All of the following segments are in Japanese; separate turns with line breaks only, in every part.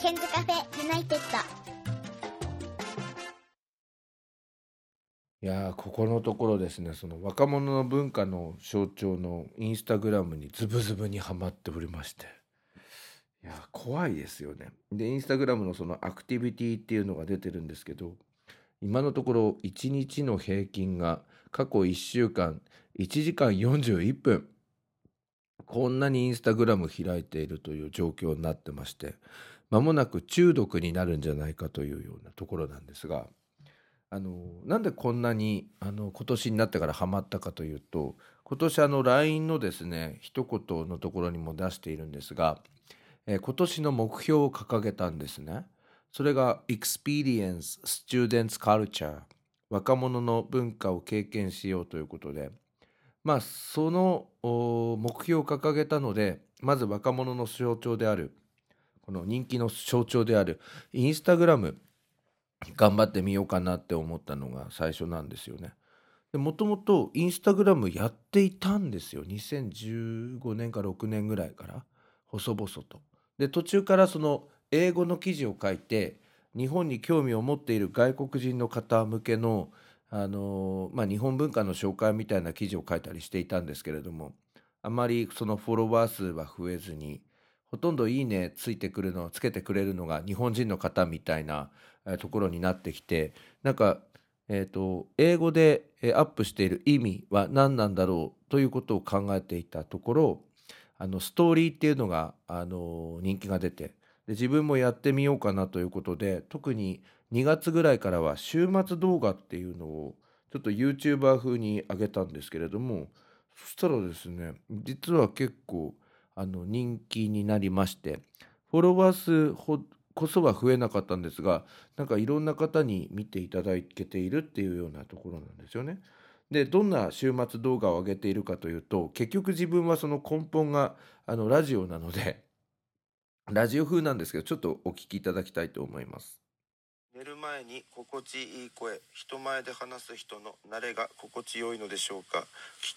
ケンズカフェユナイテッド。
いやここのところですねその若者の文化の象徴のインスタグラムにズブズブにはまっておりまして。いや怖いですよね。でインスタグラムのそのアクティビティっていうのが出てるんですけど今のところ1日の平均が過去1週間1時間41分こんなにインスタグラム開いているという状況になってまして。間もなく中毒になるんじゃないかというようなところなんですがあのなんでこんなにあの今年になってからハマったかというと今年あの LINE のですね一言のところにも出しているんですが、えー今年の目標を掲げたんですね。それが Experience Students Culture 若者の文化を経験しようということでまあその目標を掲げたのでまず若者の象徴であるこの人気の象徴であるインスタグラム頑張ってみようかなって思ったのが最初なんですよね。もともとインスタグラムやっていたんですよ2015年か6年ぐらいから細々と。で途中からその英語の記事を書いて日本に興味を持っている外国人の方向けのあのまあ、日本文化の紹介みたいな記事を書いたりしていたんですけれどもあまりそのフォロワー数は増えずにほとんど「いいね」ついてくるのつけてくれるのが日本人の方みたいなところになってきてなんか、えー、と英語でアップしている意味は何なんだろうということを考えていたところあのストーリーっていうのがあの人気が出てで自分もやってみようかなということで特に2月ぐらいからは週末動画っていうのをちょっと YouTuber 風に上げたんですけれどもそしたらですね実は結構あの人気になりましてフォロワー数こそは増えなかったんですがなんかいろんな方に見ていただけているっていうようなところなんですよね。でどんな週末動画を上げているかというと結局自分はその根本があのラジオなのでラジオ風なんですけどちょっとお聞きいただきたいと思います。
寝る前に心地いい声人前で話す人の慣れが心地よいのでしょうか？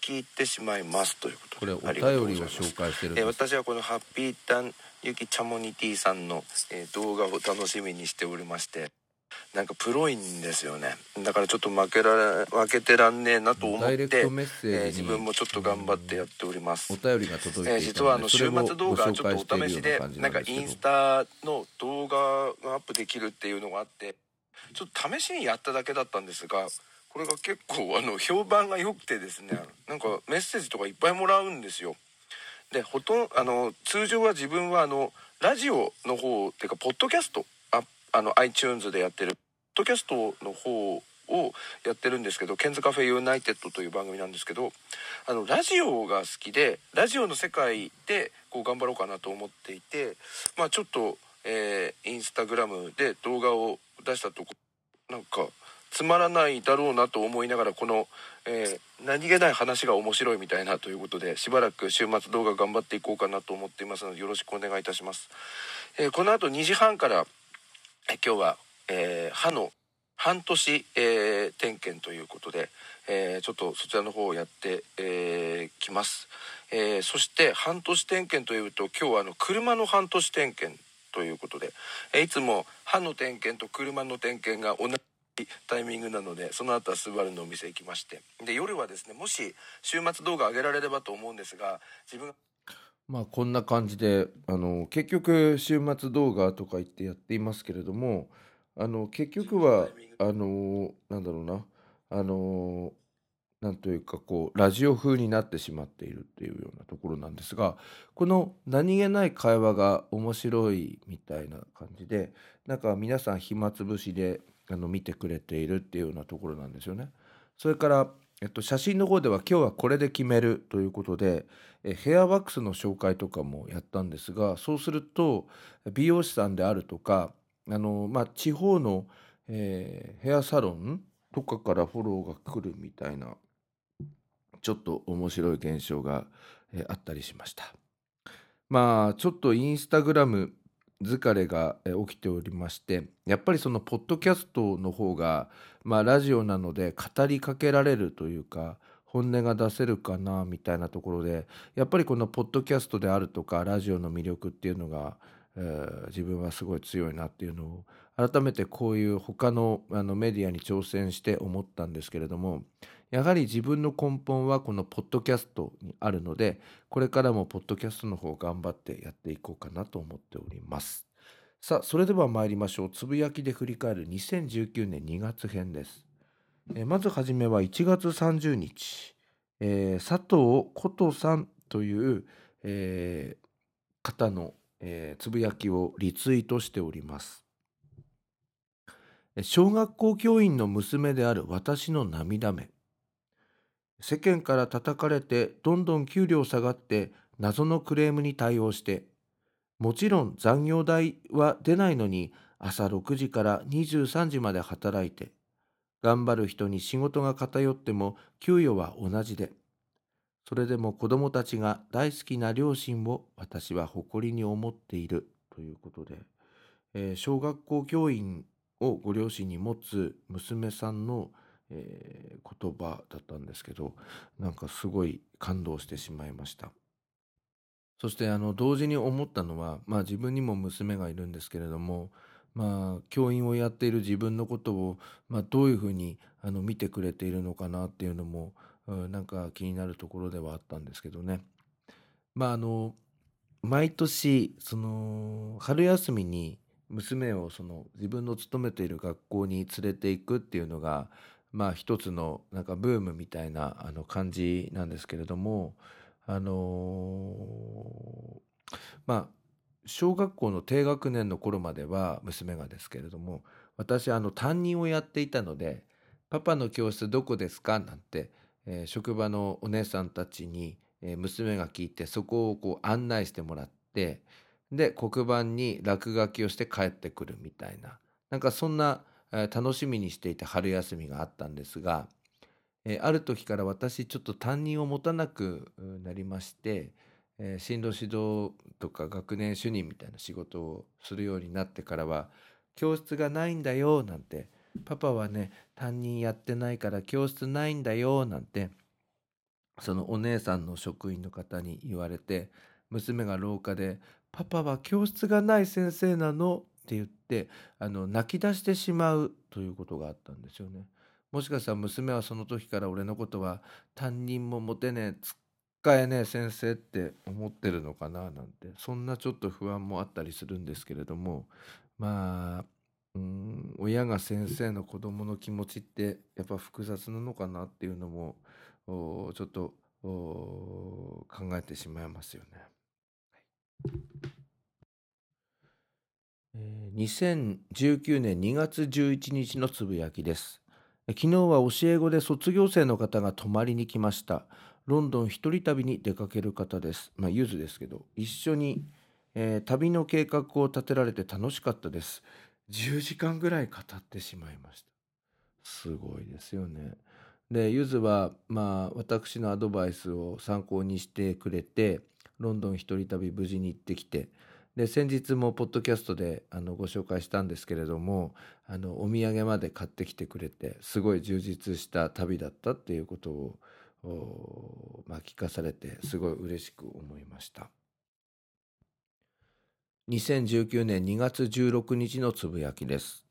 聞き入ってしまいますということ。
これお便りを紹介してるん
えー。私はこのハッピータンユキチャモニティさんの、えー動画を楽しみにしておりましてなんかプロいんですよね。だからちょっと負けられ負けてらんねえなと思って、え自分もちょっと頑張ってやっております。
お便りが届い
えー
ていた
実はあの週末動画
ご
ちょっとお試しで
なんんですけど。
インスタの動画がアップできるっていうのがあってちょっと試しにやっただけだったんですがこれが結構あの評判が良くてですねなんかメッセージとかいっぱいもらうんですよ。でほとんあの通常は自分はあのラジオの方っていうかポッドキャストあの iTunes でやってるポッドキャストの方をやってるんですけど「ケンズカフェユナイテッド」という番組なんですけどあのラジオが好きでラジオの世界でこう頑張ろうかなと思っていてまあちょっと、えーインスタグラムで動画を出したとこなんかつまらないだろうなと思いながらこの、えー何気ない話が面白いみたいなということでしばらく週末動画頑張っていこうかなと思っていますのでよろしくお願いいたします。えーこの後2時半から、今日は、えー歯の半年、えー点検ということで、えーちょっとそちらの方をやって、えーきます、えーそして半年点検というと今日はあの車の半年点検ということで、えいつも歯の点検と車の点検が同じタイミングなのでその後はスバルのお店行きまして。で夜はですねもし週末動画上げられればと思うんですが自分が
まあこんな感じであの結局週末動画とか言ってやっていますけれどもあの結局はあのなんだろうなあのなんというかこうラジオ風になってしまっているっていうようなところなんですがこの何気ない会話が面白いみたいな感じでなんか皆さん暇つぶしであの見てくれているっていうようなところなんですよね。それから、えっと、写真の方では今日はこれで決めるということでえヘアワックスの紹介とかもやったんですがそうすると美容師さんであるとかあの、まあ、地方の、えーヘアサロンとかからフォローが来るみたいなちょっと面白い現象が、えーあったりしました。まあちょっとインスタグラム疲れが起きておりましてやっぱりそのポッドキャストの方がまあラジオなので語りかけられるというか本音が出せるかなみたいなところでやっぱりこのポッドキャストであるとかラジオの魅力っていうのがえー自分はすごい強いなっていうのを改めてこういう他のあのメディアに挑戦して思ったんですけれどもやはり自分の根本はこのポッドキャストにあるのでこれからもポッドキャストの方頑張ってやっていこうかなと思っております。さあそれでは参りましょう。つぶやきで振り返る2019年2月編です、えーまずはじめは1月30日、えー佐藤琴さんという、えー方の、えーつぶやきをリツイートしております。え小学校教員の娘である私の涙目。世間から叩かれてどんどん給料下がって謎のクレームに対応してもちろん残業代は出ないのに朝6時から23時まで働いて頑張る人に仕事が偏っても給与は同じでそれでも子供たちが大好きな両親を私は誇りに思っているということで、えー小学校教員をご両親に持つ娘さんの、えー言葉だったんですけどなんかすごい感動してしまいました。そしてあの同時に思ったのは、まあ、自分にも娘がいるんですけれども、まあ、教員をやっている自分のことを、まあ、どういうふうにあの見てくれているのかなっていうのも、うんなんか気になるところではあったんですけどね。まああの毎年その春休みに娘をその自分の勤めている学校に連れていくっていうのがまあ一つのなんかブームみたいなあの感じなんですけれどもあのまあ小学校の低学年の頃までは娘がですけれども私あの担任をやっていたので「パパの教室どこですか?」なんて、えー職場のお姉さんたちに、えー娘が聞いてそこをこう案内してもらってで黒板に落書きをして帰ってくるみたいななんかそんな、えー楽しみにしていた春休みがあったんですが、えーある時から私ちょっと担任を持たなくなりまして、えー進路指導とか学年主任みたいな仕事をするようになってからは教室がないんだよなんてパパはね担任やってないから教室ないんだよなんてそのお姉さんの職員の方に言われて娘が廊下で「パパは教室がない先生なの?」って言ってあの泣き出してしまうということがあったんですよね。もしかしたら娘はその時から俺のことは担任も持てねえ使えねえ先生って思ってるのかななんてそんなちょっと不安もあったりするんですけれどもまあうん親が先生の子供の気持ちってやっぱ複雑なのかなっていうのもちょっと考えてしまいますよね。えー2019年2月11日のつぶやきです。昨日は教え子で卒業生の方が泊まりに来ました。ロンドン一人旅に出かける方です。まあ、ゆずですけど、一緒に、えー旅の計画を立てられて楽しかったです。10時間ぐらい語ってしまいました。すごいですよね。で、ゆずは、まあ、私のアドバイスを参考にしてくれて、ロンドン一人旅無事に行ってきて、で、先日もポッドキャストであのご紹介したんですけれども、あの、お土産まで買ってきてくれて、すごい充実した旅だったっていうことを、おまあ、聞かされて、すごい嬉しく思いました。2019年2月16日のつぶやきです。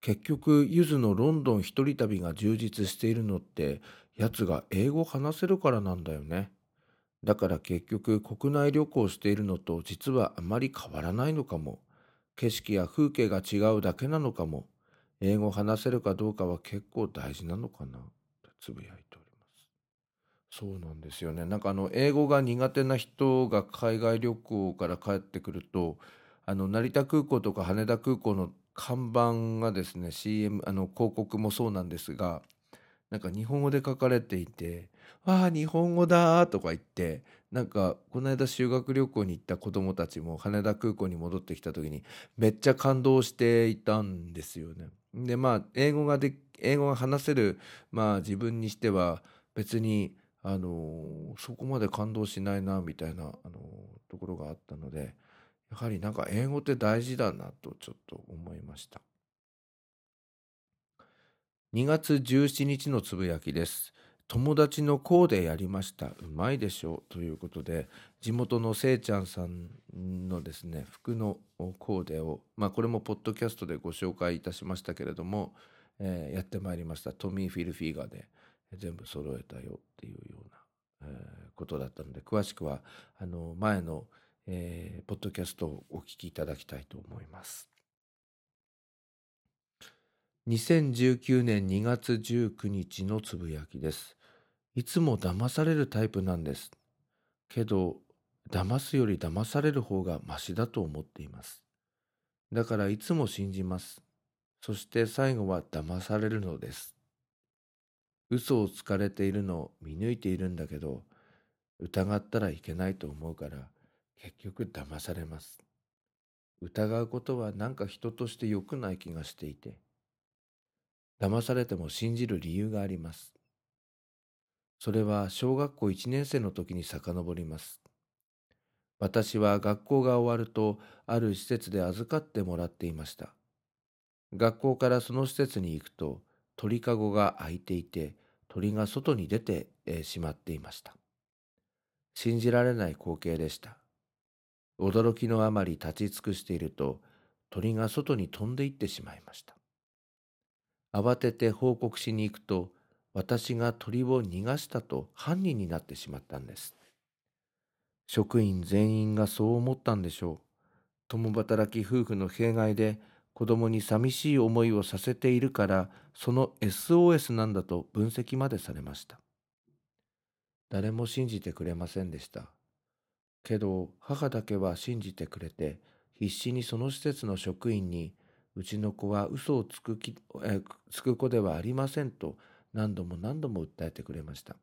結局、ゆずのロンドン一人旅が充実しているのって、やつが英語話せるからなんだよね。だから結局国内旅行しているのと実はあまり変わらないのかも。景色や風景が違うだけなのかも。英語話せるかどうかは結構大事なのかな。とつぶやいております。そうなんですよね。なんかあの英語が苦手な人が海外旅行から帰ってくると、あの成田空港とか羽田空港の看板がですね、CM、あの広告もそうなんですが、なんか日本語で書かれていて、ああ、日本語だとか言って、なんかこの間修学旅行に行った子供たちも羽田空港に戻ってきた時にめっちゃ感動していたんですよね。で、まあ、英語がで、英語が話せる、まあ自分にしては別に、あのそこまで感動しないな、みたいな、あのところがあったので、やはりなんか英語って大事だなとちょっと思いました。2月17日のつぶやきです。友達のコーデやりましたうまいでしょうということで地元のせいちゃんさんのですね服のコーデをまあこれもポッドキャストでご紹介いたしましたけれども、えーやってまいりましたトミー・フィルフィーガーで全部揃えたよっていうような、えーことだったので詳しくはあの前の、えーポッドキャストをお聞きいただきたいと思います。2019年2月19日のつぶやきです。いつも騙されるタイプなんです。けど、騙すより騙される方がマシだと思っています。だからいつも信じます。そして最後は騙されるのです。嘘をつかれているのを見抜いているんだけど、疑ったらいけないと思うから、結局騙されます。疑うことはなんか人として良くない気がしていて、騙されても信じる理由があります。それは小学校1年生の時に遡ります。私は学校が終わるとある施設で預かってもらっていました。学校からその施設に行くと鳥かごが開いていて鳥が外に出て、しまっていました。信じられない光景でした。驚きのあまり立ち尽くしていると鳥が外に飛んで行ってしまいました。慌てて報告しに行くと私が鳥を逃がしたと犯人になってしまったんです。職員全員がそう思ったんでしょう。共働き夫婦の弊害で子供に寂しい思いをさせているからその SOS なんだと分析までされました。誰も信じてくれませんでした。けど母だけは信じてくれて必死にその施設の職員にうちの子は嘘をつくきえつく子ではありませんと何度も何度も訴えてくれました。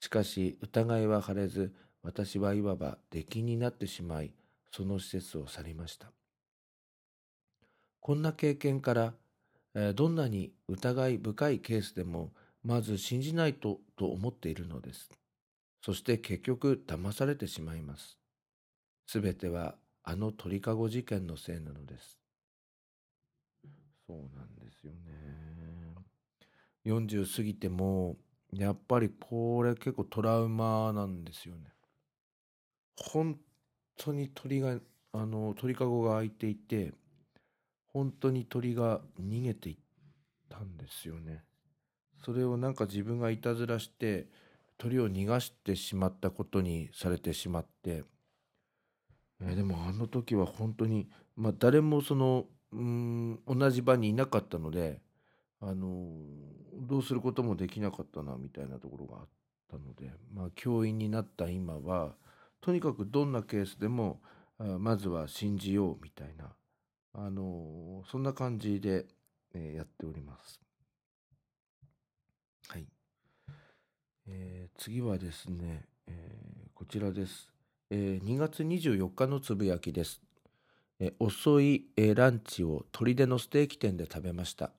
しかし疑いは晴れず私はいわば出禁になってしまいその施設を去りました。こんな経験から、どんなに疑い深いケースでもまず信じないとと思っているのです。そして結局騙されてしまいます。すべてはあの鳥かご事件のせいなのです。そうなんですよね。40過ぎてもやっぱりこれ結構トラウマなんですよね。本当に鳥があの鳥かごが開いていて本当に鳥が逃げていったんですよね。それをなんか自分がいたずらして鳥を逃がしてしまったことにされてしまって、えでもあの時は本当に、まあ、誰もそのうん同じ場にいなかったので、あのどうすることもできなかったなみたいなところがあったので、まあ、教員になった今はとにかくどんなケースでもあまずは信じようみたいな、あのそんな感じで、えーやっております。はい。えー次はですね、えーこちらです、えー2月24日のつぶやきです。えー遅い、えーランチを砦のステーキ店で食べました。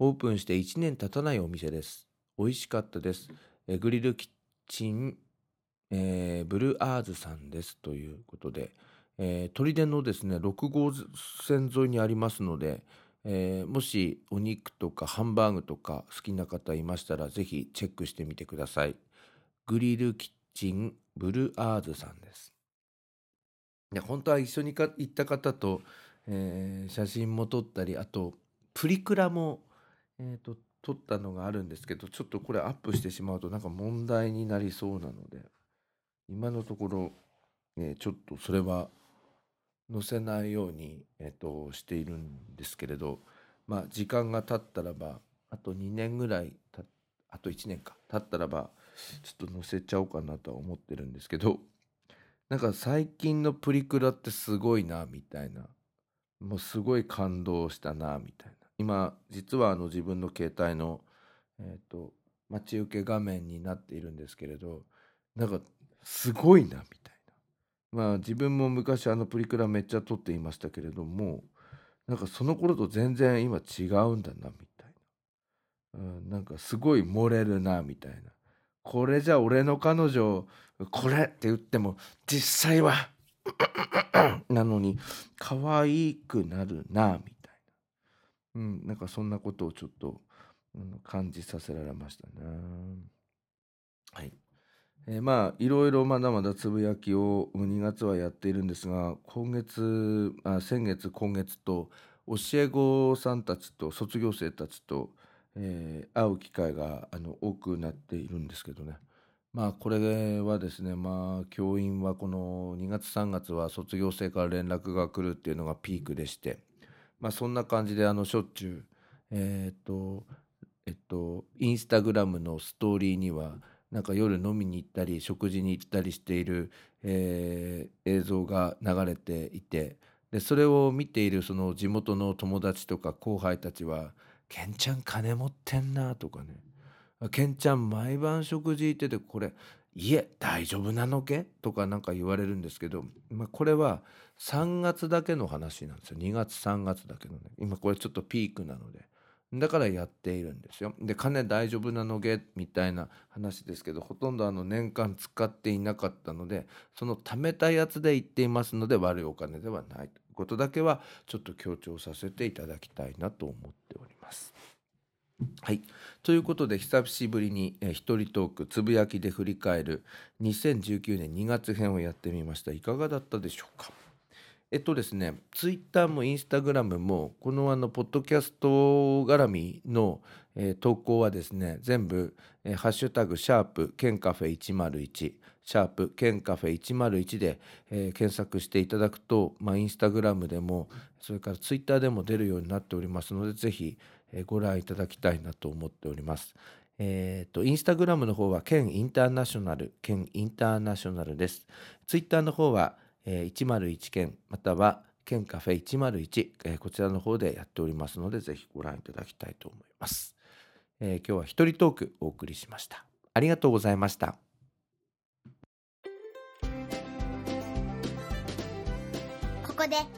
オープンして1年経たないお店です。美味しかったです。えグリルキッチン、えーブルアーズさんですということで、えー砦のですね6号線沿いにありますので、えーもしお肉とかハンバーグとか好きな方いましたらぜひチェックしてみてください。グリルキッチンブルアーズさんです。いや本当は一緒にか行った方と、えー写真も撮ったりあとプリクラも、えーと撮ったのがあるんですけどちょっとこれアップしてしまうとなんか問題になりそうなので今のところ、えちょっとそれは載せないように、えー、としているんですけれどまあ時間が経ったらばあと2年ぐらいたあと1年か経ったらばちょっと載せちゃおうかなとは思ってるんですけどなんか最近のプリクラってすごいなみたいな。もうすごい感動したなみたいな。今実はあの自分の携帯のえっ、と待ち受け画面になっているんですけれどなんかすごいなみたいな。まあ自分も昔あのプリクラめっちゃ撮っていましたけれどもなんかその頃と全然今違うんだなみたいな、うん、なんかすごい漏れるなみたいな。これじゃ俺の彼女これって言っても実際は なのに可愛くなるなみたいな。うんなんかそんなことをちょっと、うん感じさせられましたねはい。えーまあいろいろまだまだつぶやきを2月はやっているんですが今月あ先月今月と教え子さんたちと卒業生たちと、えー会う機会があの多くなっているんですけどねまあこれはですねまあ教員はこの2月3月は卒業生から連絡が来るっていうのがピークでしてまあそんな感じであのしょっちゅうえーとえっとインスタグラムのストーリーにはなんか夜飲みに行ったり食事に行ったりしている、えー映像が流れていてでそれを見ているその地元の友達とか後輩たちは「ケンちゃん金持ってんな」とかね「ケンちゃん毎晩食事行っててこれ家大丈夫なのけ?」とかなんか言われるんですけど、まあ、これは3月だけの話なんですよ2月3月だけのね今これちょっとピークなので。だからやっているんですよ。で金大丈夫なのげみたいな話ですけどほとんどあの年間使っていなかったのでその貯めたやつで言っていますので悪いお金ではないということだけはちょっと強調させていただきたいなと思っております。はい。ということで久しぶりにえー一人トークつぶやきで振り返る2019年2月編をやってみました。いかがだったでしょうか？えっとですね、ツイッターもインスタグラムも、このあの、ポッドキャスト絡みの、えー投稿はですね、全部、えーハッシュタグ、シャープ、ケンカフェ101、シャープ、ケンカフェ101で、えー検索していただくと、まあ、インスタグラムでも、それからツイッターでも出るようになっておりますので、ぜひ、ご覧いただきたいなと思っております。えっと、インスタグラムの方は、ケンインターナショナル、ケンインターナショナルです。ツイッターの方は、えー101件または県カフェ101、えーこちらの方でやっておりますのでぜひご覧いただきたいと思います、えー今日は一人トークお送りしましたありがとうございました
ここで